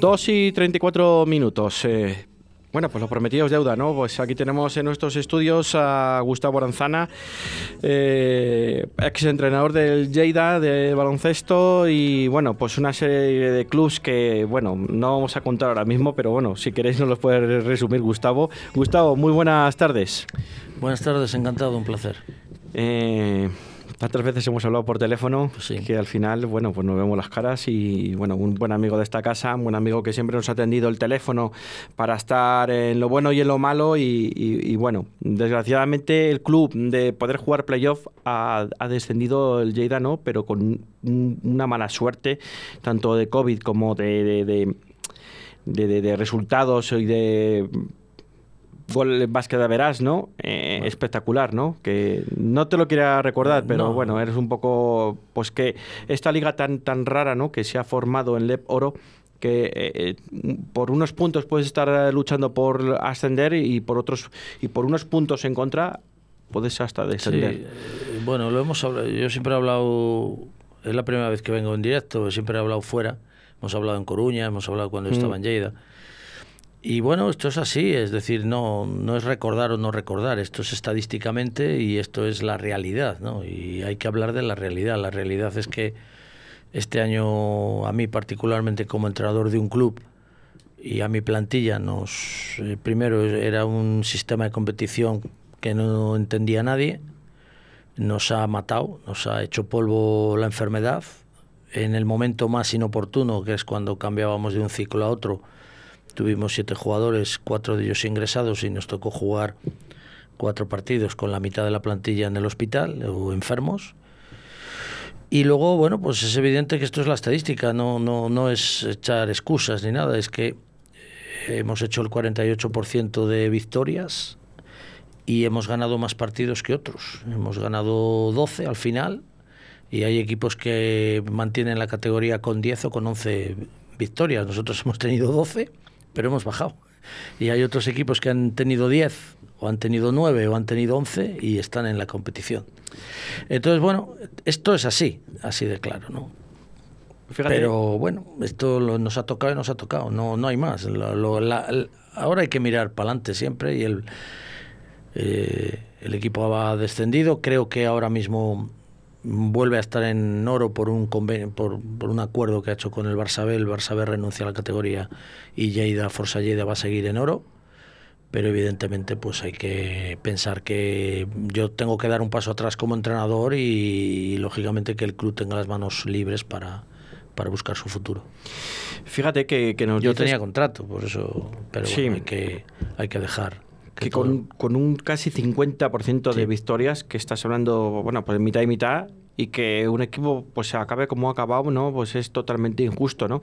2 y 34 minutos. Eh, bueno, pues lo prometido es deuda, ¿no? Pues aquí tenemos en nuestros estudios a Gustavo Aranzana, eh, ex entrenador del Lleida de baloncesto y bueno, pues una serie de clubs que, bueno, no vamos a contar ahora mismo, pero bueno, si queréis nos los puede resumir Gustavo. Gustavo, muy buenas tardes. Buenas tardes, encantado, un placer. Eh, Tantas veces hemos hablado por teléfono que al final, bueno, pues nos vemos las caras y, bueno, un buen amigo de esta casa, un buen amigo que siempre nos ha atendido el teléfono para estar en lo bueno y en lo malo y, bueno, desgraciadamente el club de poder jugar playoff ha, descendido el Lleida, ¿no? Pero con una mala suerte, tanto de COVID como de, de, de resultados y de gol básquet de verás, ¿no? Eh, espectacular, ¿no? Que no te lo quería recordar, pero bueno, eres un poco, pues que esta liga tan, tan rara, ¿no? Que se ha formado en LEP Oro, que eh, eh, por unos puntos puedes estar luchando por ascender y por otros y por unos puntos en contra puedes hasta descender. bueno, lo hemos hablado, yo siempre he hablado, es la primera vez que vengo en directo, siempre he hablado fuera, hemos hablado en Coruña, hemos hablado cuando mm. estaba en Lleida. Y bueno, esto es así, es decir, no, no es recordar o no recordar, esto es estadísticamente y esto es la realidad, ¿no? Y hay que hablar de la realidad. La realidad es que este año, a mí particularmente como entrenador de un club y a mi plantilla, nos eh, primero era un sistema de competición que no entendía nadie, nos ha matado, nos ha hecho polvo la enfermedad. En el momento más inoportuno, que es cuando cambiábamos de un ciclo a otro, Tuvimos siete jugadores, cuatro de ellos ingresados y nos tocó jugar cuatro partidos con la mitad de la plantilla en el hospital o enfermos. Y luego, bueno, pues es evidente que esto es la estadística, no, no, no es echar excusas ni nada, es que hemos hecho el 48% de victorias y hemos ganado más partidos que otros. Hemos ganado 12 al final y hay equipos que mantienen la categoría con 10 o con 11 victorias. Nosotros hemos tenido 12 pero hemos bajado. Y hay otros equipos que han tenido 10 o han tenido 9 o han tenido 11 y están en la competición. Entonces, bueno, esto es así, así de claro, ¿no? Pero bueno, esto nos ha tocado y nos ha tocado, no, no hay más. ahora hay que mirar para adelante siempre y el, eh, el equipo ha descendido. Creo que ahora mismo vuelve a estar en oro por un convenio, por, por, un acuerdo que ha hecho con el Barça B. El Barça B renuncia a la categoría y Lleida, Forza Lleida va a seguir en oro. Pero evidentemente pues hay que pensar que yo tengo que dar un paso atrás como entrenador y, lógicamente que el club tenga las manos libres para, para buscar su futuro. Fíjate que, que Yo tenía contrato, por eso, pero hay, que, hay que dejar que con, con, un casi 50% de victorias, que estás hablando, bueno, pues mitad y mitad, y que un equipo pues se acabe como ha acabado, ¿no? Pues es totalmente injusto, ¿no?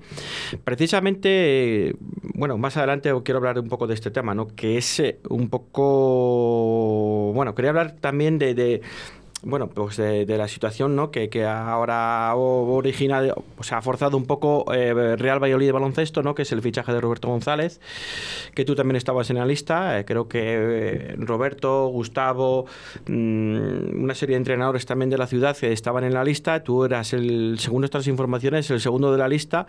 Precisamente, bueno, más adelante quiero hablar un poco de este tema, ¿no? Que es eh, un poco, bueno, quería hablar también de bueno, pues de, la situación ¿no? que, que ahora origina, o sea, ha forzado un poco eh, Real Valladolid de baloncesto, ¿no? que es el fichaje de Roberto González, que tú también estabas en la lista. Eh, creo que eh, Roberto, Gustavo, mm, una serie de entrenadores también de la ciudad que estaban en la lista. Tú eras, el, según nuestras informaciones, el segundo de la lista.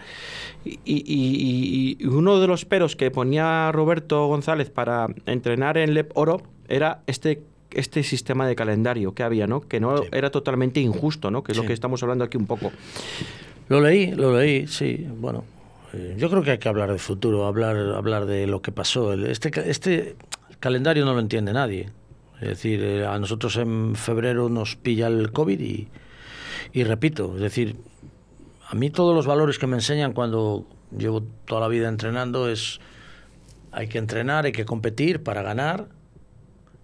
Y, y uno de los peros que ponía Roberto González para entrenar en Lep Oro era este este sistema de calendario que había, ¿no? Que no era totalmente injusto, ¿no? Que es lo que estamos hablando aquí un poco. Lo leí, lo leí, sí. Bueno, eh, yo creo que hay que hablar de futuro, hablar, hablar de lo que pasó. Este, este calendario no lo entiende nadie. Es decir, eh, a nosotros en febrero nos pilla el COVID y, y repito, es decir, a mí todos los valores que me enseñan cuando llevo toda la vida entrenando es hay que entrenar, hay que competir para ganar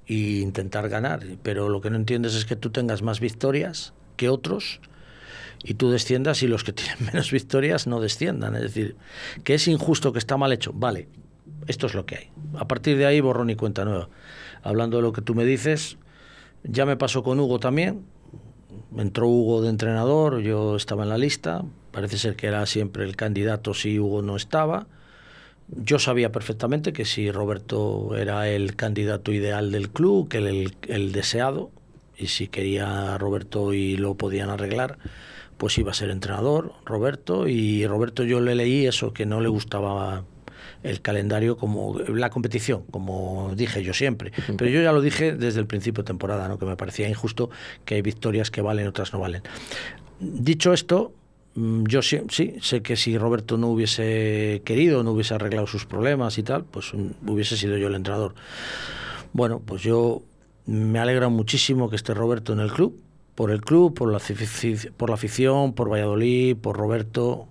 e intentar ganar. Pero lo que no entiendes es que tú tengas más victorias que otros y tú desciendas y los que tienen menos victorias no desciendan. Es decir, que es injusto, que está mal hecho. Vale, esto es lo que hay. A partir de ahí, borrón y cuenta nueva. Hablando de lo que tú me dices, ya me pasó con Hugo también. Entró Hugo de entrenador, yo estaba en la lista. Parece ser que era siempre el candidato si Hugo no estaba. Yo sabía perfectamente que si Roberto era el candidato ideal del club, que el, el, deseado, y si quería Roberto y lo podían arreglar, pues iba a ser entrenador, Roberto, y Roberto yo le leí eso, que no le gustaba el calendario como la competición, como dije yo siempre. Pero yo ya lo dije desde el principio de temporada, ¿no? que me parecía injusto que hay victorias que valen, otras no valen. Dicho esto, yo sí, sí, sé que si Roberto no hubiese querido, no hubiese arreglado sus problemas y tal, pues mm, hubiese sido yo el entrenador. Bueno, pues yo me alegra muchísimo que esté Roberto en el club, por el club, por la, por la afición, por Valladolid, por Roberto,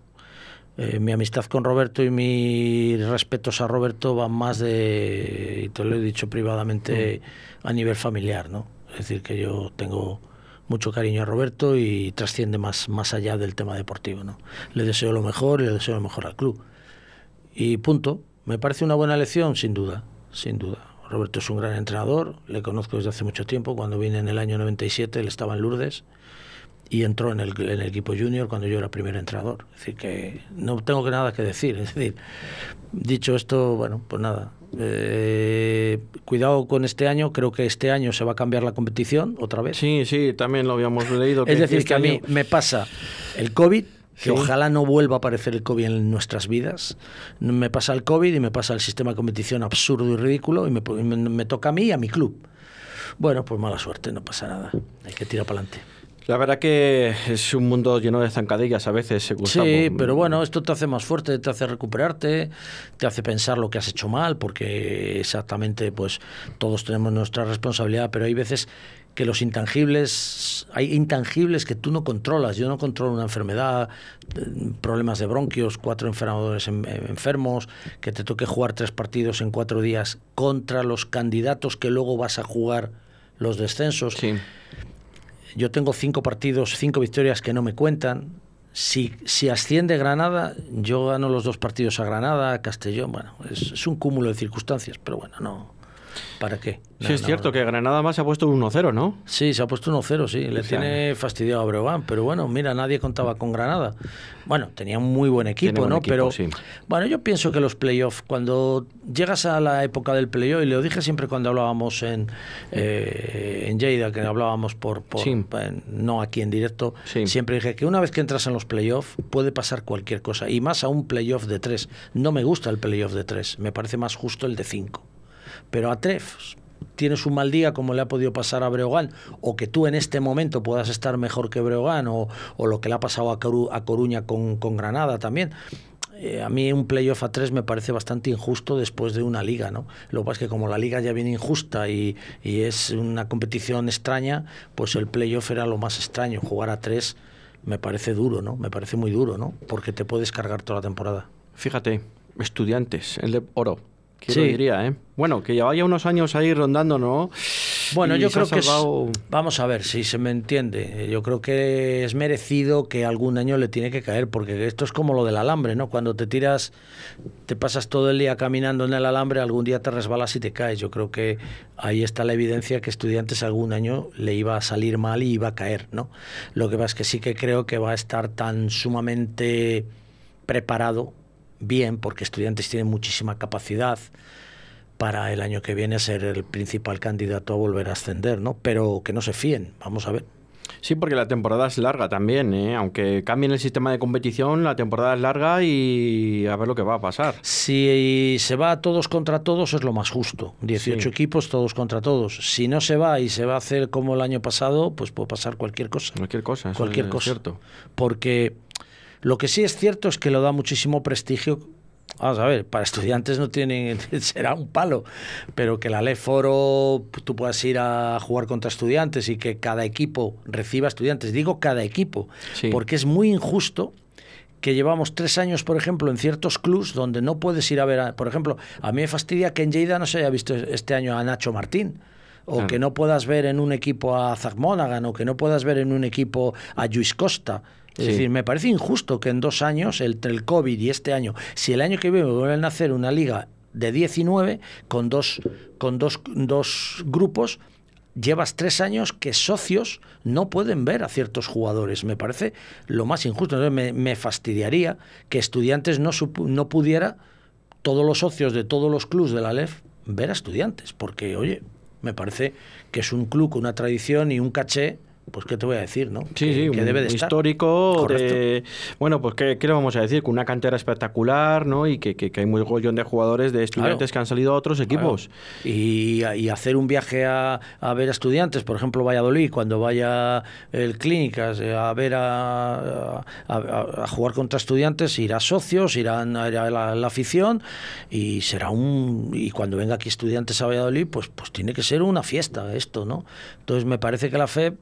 eh, mi amistad con Roberto y mis respetos a Roberto van más de, y te lo he dicho privadamente, mm. a nivel familiar, ¿no? Es decir, que yo tengo mucho cariño a Roberto y trasciende más, más allá del tema deportivo, ¿no? Le deseo lo mejor y le deseo lo mejor al club. Y punto. ¿Me parece una buena elección? Sin duda, sin duda. Roberto es un gran entrenador, le conozco desde hace mucho tiempo, cuando vine en el año 97, él estaba en Lourdes y entró en el, en el, equipo junior cuando yo era primer entrenador. Es decir, que no tengo nada que decir. Es decir, dicho esto, bueno, pues nada. Eh, cuidado con este año, creo que este año se va a cambiar la competición otra vez. Sí, sí, también lo habíamos leído. es decir, este que a mí me pasa el COVID, que ojalá no vuelva a aparecer el COVID en nuestras vidas. Me pasa el COVID y me pasa el sistema de competición absurdo y ridículo y me, me, me toca a mí y a mi club. Bueno, pues mala suerte, no pasa nada. Hay que tirar para adelante. La verdad que es un mundo lleno de zancadillas a veces. Sí, pero bueno, esto te hace más fuerte, te hace recuperarte, te hace pensar lo que has hecho mal, porque exactamente, pues todos tenemos nuestra responsabilidad, pero hay veces que los intangibles, hay intangibles que tú no controlas. Yo no controlo una enfermedad, problemas de bronquios, cuatro enfermadores enfermos, que te toque jugar tres partidos en cuatro días contra los candidatos que luego vas a jugar los descensos. Sí yo tengo cinco partidos, cinco victorias que no me cuentan. Si, si asciende Granada, yo gano los dos partidos a Granada, Castellón. Bueno, es, un cúmulo de circunstancias, pero bueno, no. ¿Para qué? sí, es cierto que Granada más se ha puesto 1-0, ¿no? Sí, se ha puesto 1-0, sí. Le tiene fastidiado a Breogán, pero bueno, mira, nadie contaba con Granada. Bueno, tenía un muy buen equipo, ¿no? pero bueno, yo pienso que los playoffs, cuando llegas a la época del playoff, y lo dije siempre cuando hablábamos en, eh, en Lleida, que hablábamos por, por no aquí en directo, siempre dije que una vez que entras en los playoffs puede pasar cualquier cosa, y más a un playoff de tres. No me gusta el playoff de tres, me parece más justo el de cinco. Pero a tres tienes un mal día como le ha podido pasar a Breogán, o que tú en este momento puedas estar mejor que Breogán, o, lo que le ha pasado a, a Coruña con, Granada también. Eh, a mí un playoff a tres me parece bastante injusto después de una liga, ¿no? Lo que pasa es que como la liga ya viene injusta y, y es una competición extraña, pues el playoff era lo más extraño. Jugar a tres me parece duro, ¿no? Me parece muy duro, ¿no? Porque te puedes cargar toda la temporada. Fíjate, estudiantes, el de oro, sí. diría, ¿eh? Bueno, que ya vaya unos años ahí rondando, ¿no? Bueno, yo creo que es, vamos a ver si se me entiende. Yo creo que es merecido que algún año le tiene que caer, porque esto es como lo del alambre, ¿no? Cuando te tiras, te pasas todo el día caminando en el alambre, algún día te resbalas y te caes. Yo creo que ahí está la evidencia que estudiantes algún año le iba a salir mal y iba a caer, ¿no? Lo que pasa es que sí que creo que va a estar tan sumamente preparado bien, porque estudiantes tienen muchísima capacidad para el año que viene ser el principal candidato a volver a ascender, ¿no? Pero que no se fíen, vamos a ver. Sí, porque la temporada es larga también, ¿eh? aunque cambien el sistema de competición, la temporada es larga y a ver lo que va a pasar. Si se va todos contra todos es lo más justo, 18 equipos todos contra todos. Si no se va y se va a hacer como el año pasado, pues puede pasar cualquier cosa. Cualquier cosa, cualquier es cosa. cierto. Porque lo que sí es cierto es que lo da muchísimo prestigio. Vamos a ver, para estudiantes no tienen, será un palo, pero que la ley foro tú puedas ir a jugar contra estudiantes y que cada equipo reciba estudiantes. Digo cada equipo, porque es muy injusto que llevamos tres años, por ejemplo, en ciertos clubs donde no puedes ir a ver, por ejemplo, a mí me fastidia que en Lleida no se haya visto este año a Nacho Martín o que no puedas ver en un equipo a Zach Monaghan, o que no puedas ver en un equipo a Luis Costa. Es decir, me parece injusto que en dos años, entre el COVID y este año, si el año que viene vuelven a hacer una liga de 19 con dos, con dos, dos grupos, llevas tres años que socios no pueden ver a ciertos jugadores. Me parece lo más injusto. me, me, fastidiaría que estudiantes no, no pudiera, todos los socios de todos los clubes de la LEF, ver a estudiantes. Porque, oye, me parece que es un club con una tradición y un caché pues qué te voy a decir, ¿no? Sí, sí, que debe de histórico, de, bueno, pues ¿qué, ¿qué, le vamos a decir? Con una cantera espectacular, ¿no? Y que, que, hay muy gollón de jugadores, de estudiantes que han salido a otros equipos. Y, y, hacer un viaje a, a, ver a estudiantes, por ejemplo, Valladolid, cuando vaya el Clínicas a ver a, a, jugar contra estudiantes, irá socios, irán a, la, la, afición y será un... Y cuando venga aquí estudiantes a Valladolid, pues, pues tiene que ser una fiesta esto, ¿no? Entonces me parece que la FEB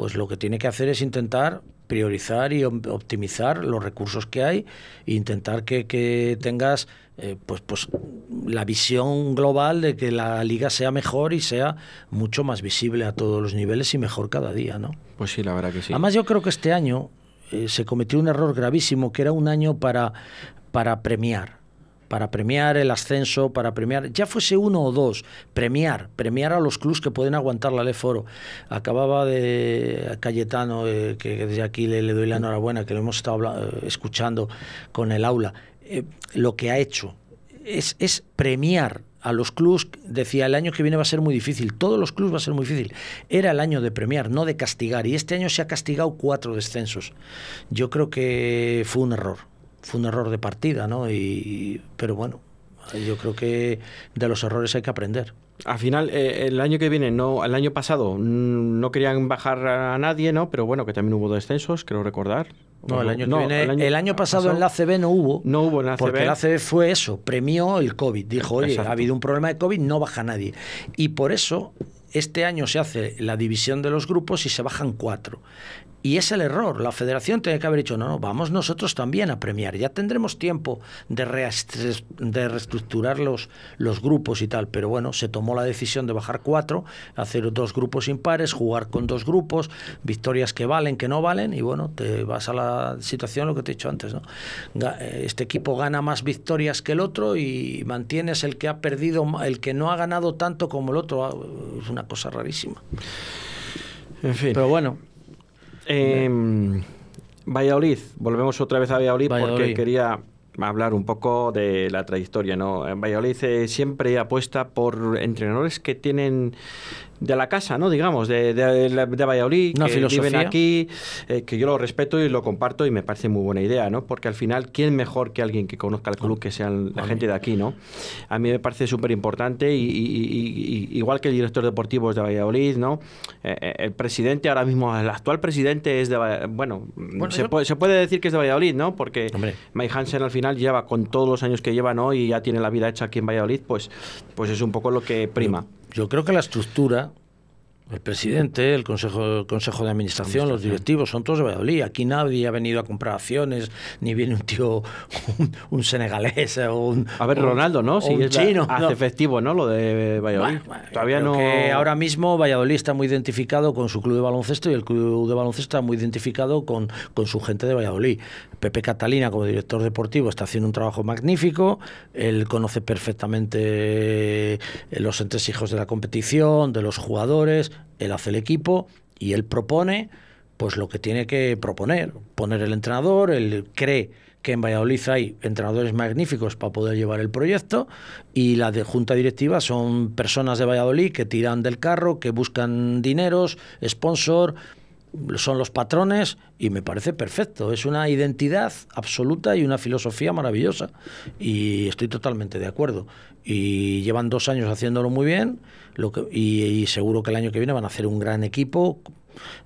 pues lo que tiene que hacer es intentar priorizar y optimizar los recursos que hay e intentar que, tengas eh, pues, pues la visión global de que la liga sea mejor y sea mucho más visible a todos los niveles y mejor cada día, ¿no? Pues sí, la verdad que sí. Además yo creo que este año eh, se cometió un error gravísimo, que era un año para, para premiar para premiar el ascenso, para premiar, ya fuese uno o dos, premiar, premiar a los clubs que pueden aguantar la Foro. Acababa de Cayetano, eh, que desde aquí le, doy la enhorabuena, que lo hemos estado eh, escuchando con el aula, eh, lo que ha hecho es, es premiar a los clubs, decía, el año que viene va a ser muy difícil, todos los clubs va a ser muy difícil. Era el año de premiar, no de castigar, y este año se ha castigado cuatro descensos. Yo creo que fue un error fue un error de partida, ¿no? Y, pero bueno, yo creo que de los errores hay que aprender. Al final, eh, el año que viene, no, el año pasado mm, no querían bajar a nadie, ¿no? Pero bueno, que también hubo descensos, creo recordar. No, el año, que viene, el año, pasado, en la ACB no hubo. No hubo en la ACB. Porque la ACB fue eso, premió el COVID. Dijo, oye, ha habido un problema de COVID, no baja nadie. Y por eso este año se hace la división de los grupos y se bajan cuatro. Y es el error. La federación tiene que haber dicho, no, no, vamos nosotros también a premiar. Ya tendremos tiempo de, de reestructurar los, los grupos y tal. Pero bueno, se tomó la decisión de bajar cuatro, hacer dos grupos impares, jugar con dos grupos, victorias que valen, que no valen. Y bueno, te vas a la situación, lo que te he dicho antes. ¿no? Este equipo gana más victorias que el otro y mantienes el que ha perdido, el que no ha ganado tanto como el otro. Ah, es una cosa rarísima. En fin. Pero bueno, eh, Valladolid, volvemos otra vez a Valladolid, porque quería hablar un poco de la trayectoria. ¿no? Valladolid eh, siempre apuesta por entrenadores que tienen de la casa, ¿no? Digamos, de, de, de Valladolid, Una que viven aquí, eh, que yo lo respeto y lo comparto y me parece muy buena idea, ¿no? Porque al final, ¿quién mejor que alguien que conozca el club que sea la gente de aquí, ¿no? A mí me parece súper importante y, igual que el director deportivo es de Valladolid, ¿no? Eh, eh, el presidente ahora mismo, el actual presidente es de bueno, se, puede, se, puede, decir que es de Valladolid, ¿no? Porque Mike Hansen al final lleva con todos los años que lleva, ¿no? Y ya tiene la vida hecha aquí en Valladolid, pues, pues es un poco lo que prima yo creo que la estructura el presidente, el consejo, consejo de administración, los directivos, son todos de Valladolid. Aquí nadie ha venido a comprar acciones, ni viene un tío, un, senegalés o un. A ver, Ronaldo, ¿no? Si es chino. Hace efectivo, ¿no? Lo de Valladolid. Todavía no. Que ahora mismo Valladolid está muy identificado con su club de baloncesto y el club de baloncesto está muy identificado con, con su gente de Valladolid. Pepe Catalina, como director deportivo, está haciendo un trabajo magnífico. Él conoce perfectamente eh, los entresijos de la competición, de los jugadores él hace el equipo y él propone pues lo que tiene que proponer, poner el entrenador, él cree que en Valladolid hay entrenadores magníficos para poder llevar el proyecto y la de junta directiva son personas de Valladolid que tiran del carro, que buscan dineros, sponsor, son los patrones y me parece perfecto. Es una identidad absoluta y una filosofía maravillosa y estoy totalmente de acuerdo. Y llevan dos años haciéndolo muy bien y, seguro que el año que viene van a hacer un gran equipo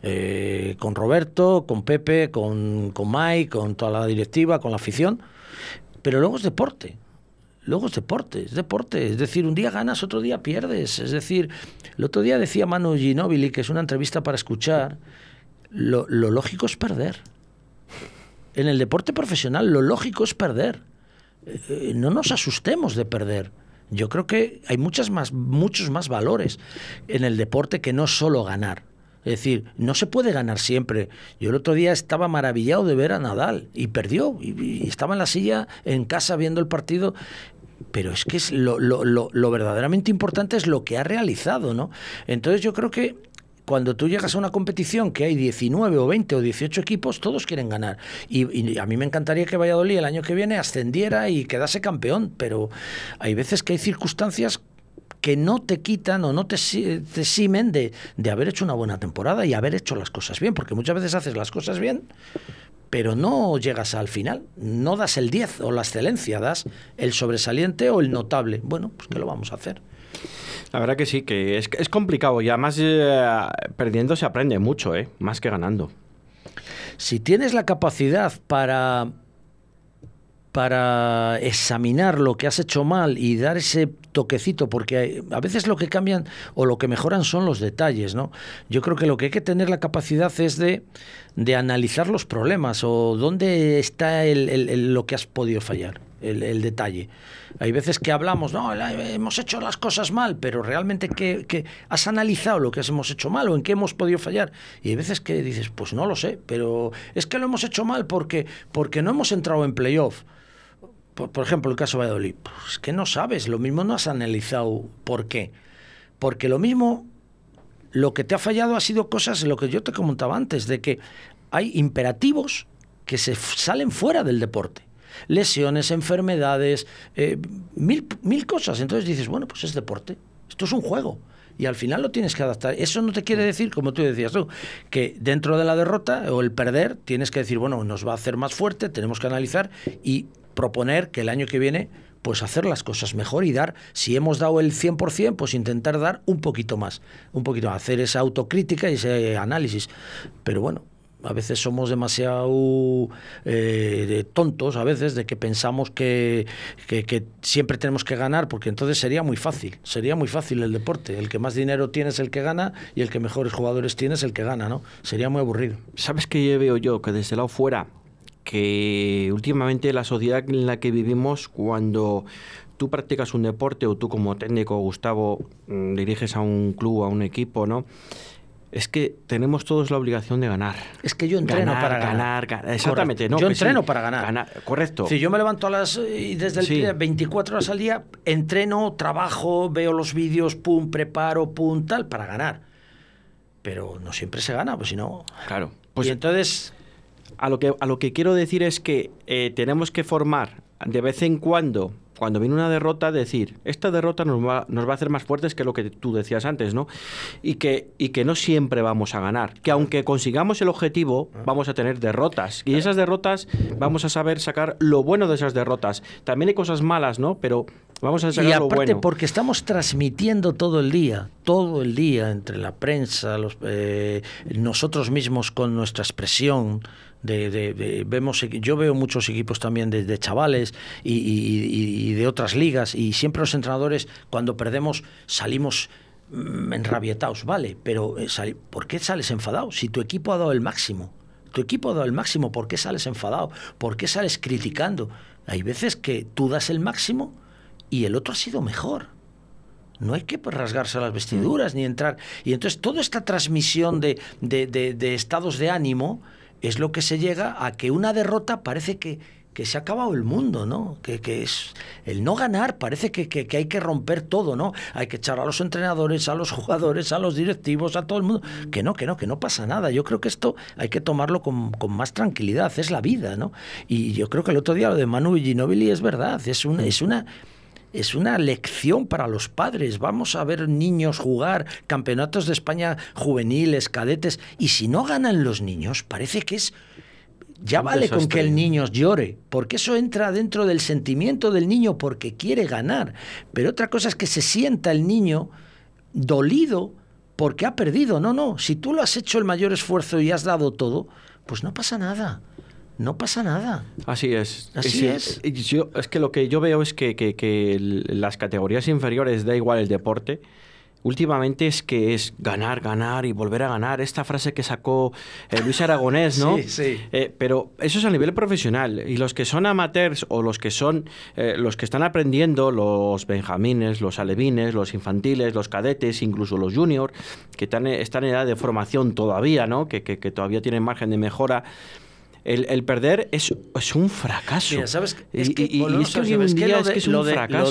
eh, con Roberto, con Pepe, con, con Mike, con toda la directiva, con la afición. Pero luego es deporte. Luego es deporte, es deporte. Es decir, un día ganas, otro día pierdes. Es decir, el otro día decía Manu Ginóbili, que es una entrevista para escuchar, lo, lógico es perder. En el deporte profesional lo lógico es perder. Eh, no nos asustemos de perder. Yo creo que hay muchas más, muchos más valores en el deporte que no solo ganar. Es decir, no se puede ganar siempre. Yo el otro día estaba maravillado de ver a Nadal y perdió. Y, estaba en la silla en casa viendo el partido. Pero es que es lo, lo, lo verdaderamente importante es lo que ha realizado, ¿no? Entonces yo creo que cuando tú llegas a una competición que hay 19 o 20 o 18 equipos, todos quieren ganar. Y, a mí me encantaría que Valladolid el año que viene ascendiera y quedase campeón, pero hay veces que hay circunstancias que no te quitan o no te, simen de, de haber hecho una buena temporada y haber hecho las cosas bien, porque muchas veces haces las cosas bien, pero no llegas al final, no das el 10 o la excelencia, das el sobresaliente o el notable. Bueno, pues ¿qué lo vamos a hacer? La verdad que sí, que es, complicado y además eh, perdiendo se aprende mucho, ¿eh? más que ganando. Si tienes la capacidad para para examinar lo que has hecho mal y dar ese toquecito, porque a veces lo que cambian o lo que mejoran son los detalles, ¿no? Yo creo que lo que hay que tener la capacidad es de, de analizar los problemas o dónde está el, lo que has podido fallar, el, detalle. Hay veces que hablamos, no, hemos hecho las cosas mal, pero realmente que, has analizado lo que hemos hecho mal o en qué hemos podido fallar. Y hay veces que dices, pues no lo sé, pero es que lo hemos hecho mal porque, porque no hemos entrado en playoff por, ejemplo, el caso de Valladolid, pues que no sabes, lo mismo no has analizado por qué. Porque lo mismo, lo que te ha fallado ha sido cosas, lo que yo te comentaba antes, de que hay imperativos que se salen fuera del deporte. Lesiones, enfermedades, eh, mil, mil cosas. Entonces dices, bueno, pues es deporte, esto es un juego y al final lo tienes que adaptar. Eso no te quiere decir, como tú decías tú, que dentro de la derrota o el perder tienes que decir, bueno, nos va a hacer más fuerte, tenemos que analizar y proponer que el año que viene pues hacer las cosas mejor y dar, si hemos dado el 100%, pues intentar dar un poquito más, un poquito, hacer esa autocrítica y ese análisis. Pero bueno, a veces somos demasiado eh, tontos, a veces, de que pensamos que, que, siempre tenemos que ganar, porque entonces sería muy fácil, sería muy fácil el deporte. El que más dinero tiene es el que gana y el que mejores jugadores tiene es el que gana, ¿no? Sería muy aburrido. ¿Sabes qué veo yo? Que desde el lado fuera que últimamente la sociedad en la que vivimos, cuando tú practicas un deporte o tú como técnico, Gustavo, mm, diriges a un club, a un equipo, ¿no? Es que tenemos todos la obligación de ganar. Es que yo entreno para ganar. Exactamente, no, Yo entreno para ganar. Correcto. Si yo me levanto a las y desde el día 24 horas al día, entreno, trabajo, veo los vídeos, pum, preparo, pum, tal, para ganar. Pero no siempre se gana, pues si no. Claro. Pues y entonces a lo que, a lo que quiero decir es que eh, tenemos que formar de vez en cuando, cuando viene una derrota, decir, esta derrota nos va, nos va a hacer más fuertes que lo que tú decías antes, ¿no? Y que, y que no siempre vamos a ganar, que aunque consigamos el objetivo, ah. vamos a tener derrotas. Y esas derrotas vamos a saber sacar lo bueno de esas derrotas. También hay cosas malas, ¿no? Pero Vamos a sacar y aparte porque estamos transmitiendo todo el día, todo el día entre la prensa, los, eh, nosotros mismos con nuestra expresión, de, vemos yo veo muchos equipos también de, chavales y, de otras ligas y siempre los entrenadores cuando perdemos salimos mm, enrabietados, vale, pero eh, ¿por qué sales enfadado? Si tu equipo ha dado el máximo, tu equipo ha dado el máximo, ¿por qué sales enfadado? ¿Por qué sales criticando? Hay veces que tú das el máximo y el otro ha sido mejor. No hay que rasgarse las vestiduras ni entrar. Y entonces toda esta transmisión de, de estados de ánimo es lo que se llega a que una derrota parece que, que se ha acabado el mundo, ¿no? Que, que es el no ganar, parece que, que, hay que romper todo, ¿no? Hay que echar a los entrenadores, a los jugadores, a los directivos, a todo el mundo. Que no, que no, que no pasa nada. Yo creo que esto hay que tomarlo con, con más tranquilidad, es la vida, ¿no? Y yo creo que el otro día lo de Manu Ginobili es verdad, es una, es una es una lección para los padres. Vamos a ver niños jugar campeonatos de España juveniles, cadetes, y si no ganan los niños, parece que es... Ya vale con que el niño llore, porque eso entra dentro del sentimiento del niño porque quiere ganar. Pero otra cosa es que se sienta el niño dolido porque ha perdido. No, no, si tú lo has hecho el mayor esfuerzo y has dado todo, pues no pasa nada no pasa nada. Así es. Así es. es que lo que yo veo es que, que, las categorías inferiores, da igual el deporte, últimamente es que es ganar, ganar y volver a ganar. Esta frase que sacó eh, Luis Aragonés, ¿no? sí, sí. Eh, pero eso es a nivel profesional. Y los que son amateurs o los que son eh, los que están aprendiendo, los benjamines, los alevines, los infantiles, los cadetes, incluso los juniors, que están, están en edad de formación todavía, ¿no? Que, que, que todavía tienen margen de mejora el, perder es, es, un fracaso. Mira, ¿sabes? Es que, y, lo,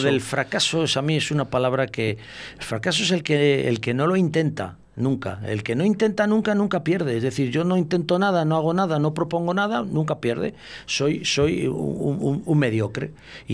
del fracaso a mí es una palabra que... El fracaso es el que, el que no lo intenta nunca. El que no intenta nunca, nunca pierde. Es decir, yo no intento nada, no hago nada, no propongo nada, nunca pierde. Soy, soy un, un mediocre. Y